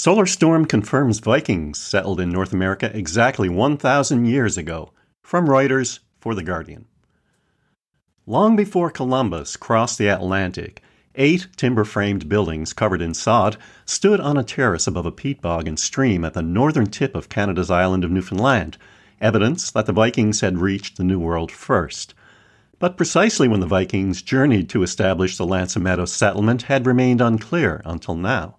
Solar storm confirms Vikings settled in North America exactly 1,000 years ago. From Reuters for The Guardian. Long before Columbus crossed the Atlantic, eight timber framed buildings covered in sod stood on a terrace above a peat bog and stream at the northern tip of Canada's island of Newfoundland, evidence that the Vikings had reached the New World first. But precisely when the Vikings journeyed to establish the Meadows settlement had remained unclear until now.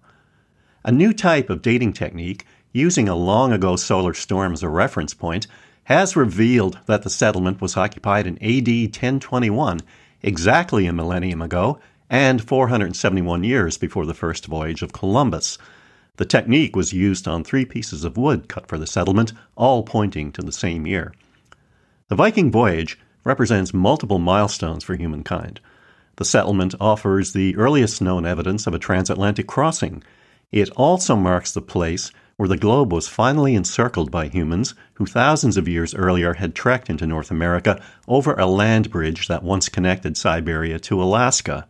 A new type of dating technique, using a long ago solar storm as a reference point, has revealed that the settlement was occupied in AD 1021, exactly a millennium ago, and 471 years before the first voyage of Columbus. The technique was used on three pieces of wood cut for the settlement, all pointing to the same year. The Viking voyage represents multiple milestones for humankind. The settlement offers the earliest known evidence of a transatlantic crossing. It also marks the place where the globe was finally encircled by humans who thousands of years earlier had trekked into North America over a land bridge that once connected Siberia to Alaska.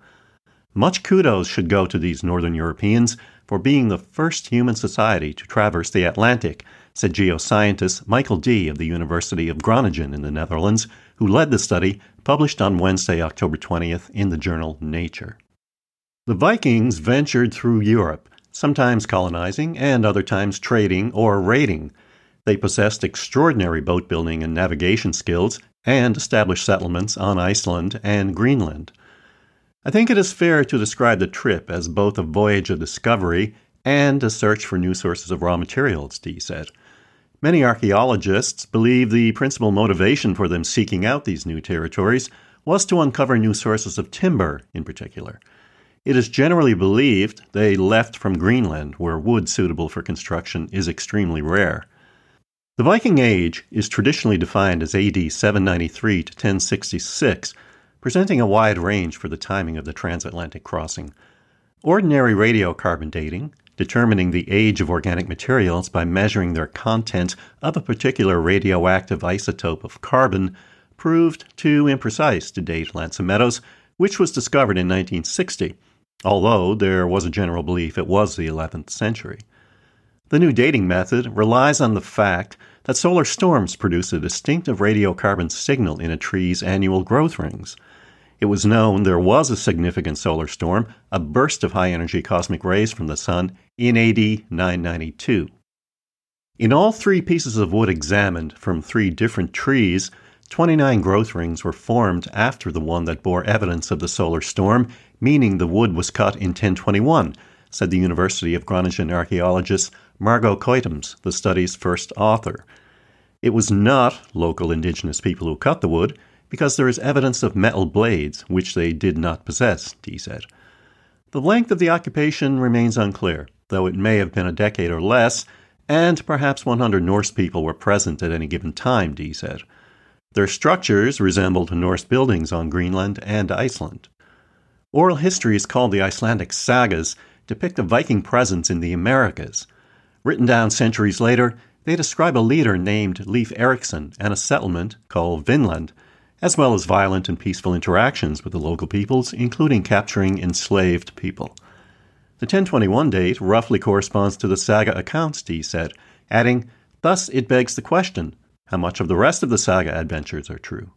Much kudos should go to these Northern Europeans for being the first human society to traverse the Atlantic, said geoscientist Michael Dee of the University of Groningen in the Netherlands, who led the study published on Wednesday, October 20th in the journal Nature. The Vikings ventured through Europe, sometimes colonizing and other times trading or raiding. They possessed extraordinary boat building and navigation skills and established settlements on Iceland and Greenland. I think it is fair to describe the trip as both a voyage of discovery and a search for new sources of raw materials, Dee said. Many archaeologists believe the principal motivation for them seeking out these new territories was to uncover new sources of timber, in particular. It is generally believed they left from Greenland, where wood suitable for construction is extremely rare. The Viking Age is traditionally defined as AD 793 to 1066 presenting a wide range for the timing of the transatlantic crossing. Ordinary radiocarbon dating, determining the age of organic materials by measuring their content of a particular radioactive isotope of carbon, proved too imprecise to date aux which was discovered in 1960, although there was a general belief it was the 11th century. The new dating method relies on the fact that solar storms produce a distinctive radiocarbon signal in a tree's annual growth rings. It was known there was a significant solar storm, a burst of high energy cosmic rays from the Sun, in AD 992. In all three pieces of wood examined from three different trees, 29 growth rings were formed after the one that bore evidence of the solar storm, meaning the wood was cut in 1021, said the University of Groningen archaeologist Margot Kuitems, the study's first author. It was not local indigenous people who cut the wood, because there is evidence of metal blades, which they did not possess, Dee said. The length of the occupation remains unclear, though it may have been a decade or less, and perhaps 100 Norse people were present at any given time, Dee said. Their structures resembled Norse buildings on Greenland and Iceland. Oral histories called the Icelandic sagas depict a Viking presence in the Americas. Written down centuries later, they describe a leader named Leif Erikson and a settlement called Vinland as well as violent and peaceful interactions with the local peoples, including capturing enslaved people. The 1021 date roughly corresponds to the saga accounts, Dee said, adding, Thus it begs the question how much of the rest of the saga adventures are true?